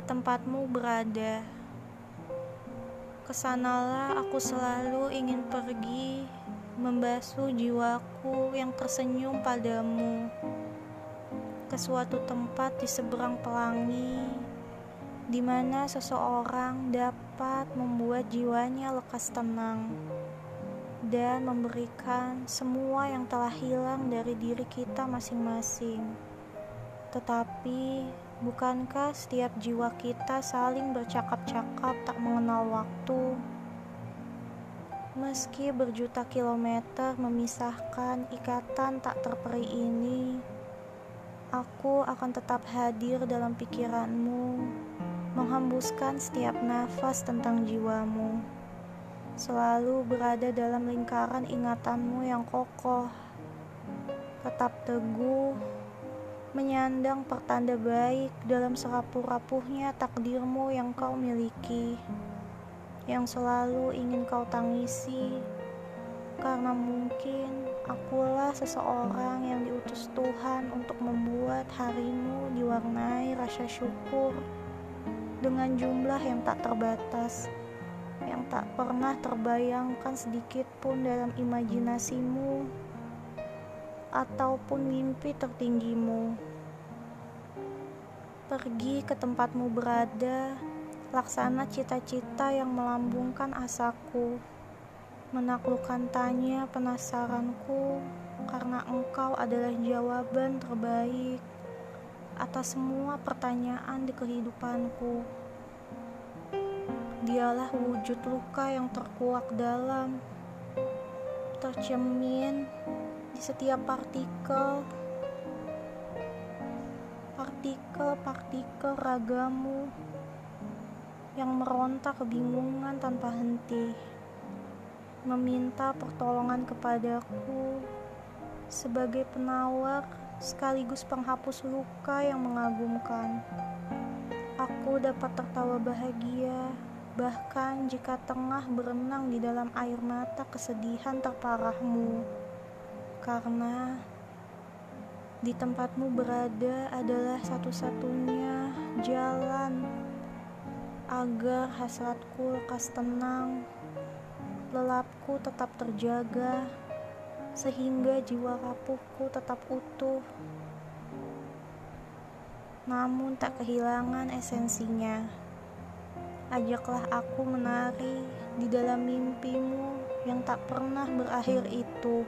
tempatmu berada. Ke sanalah aku selalu ingin pergi, membasuh jiwaku yang tersenyum padamu. Ke suatu tempat di seberang pelangi, di mana seseorang dapat membuat jiwanya lekas tenang dan memberikan semua yang telah hilang dari diri kita masing-masing. Tetapi Bukankah setiap jiwa kita saling bercakap-cakap tak mengenal waktu? Meski berjuta kilometer memisahkan ikatan tak terperi ini, aku akan tetap hadir dalam pikiranmu, menghembuskan setiap nafas tentang jiwamu, selalu berada dalam lingkaran ingatanmu yang kokoh, tetap teguh menyandang pertanda baik dalam serapuh-rapuhnya takdirmu yang kau miliki, yang selalu ingin kau tangisi, karena mungkin akulah seseorang yang diutus Tuhan untuk membuat harimu diwarnai rasa syukur dengan jumlah yang tak terbatas, yang tak pernah terbayangkan sedikit pun dalam imajinasimu ataupun mimpi tertinggimu. Pergi ke tempatmu berada, laksana cita-cita yang melambungkan asaku. Menaklukkan tanya penasaranku karena engkau adalah jawaban terbaik atas semua pertanyaan di kehidupanku. Dialah wujud luka yang terkuak dalam, tercemin di setiap partikel partikel-partikel ragamu yang meronta kebingungan tanpa henti meminta pertolongan kepadaku sebagai penawar sekaligus penghapus luka yang mengagumkan. Aku dapat tertawa bahagia, bahkan jika tengah berenang di dalam air mata kesedihan terparahmu karena di tempatmu berada adalah satu-satunya jalan agar hasratku lekas tenang, lelapku tetap terjaga, sehingga jiwa rapuhku tetap utuh, namun tak kehilangan esensinya. Ajaklah aku menari di dalam mimpimu yang tak pernah berakhir itu.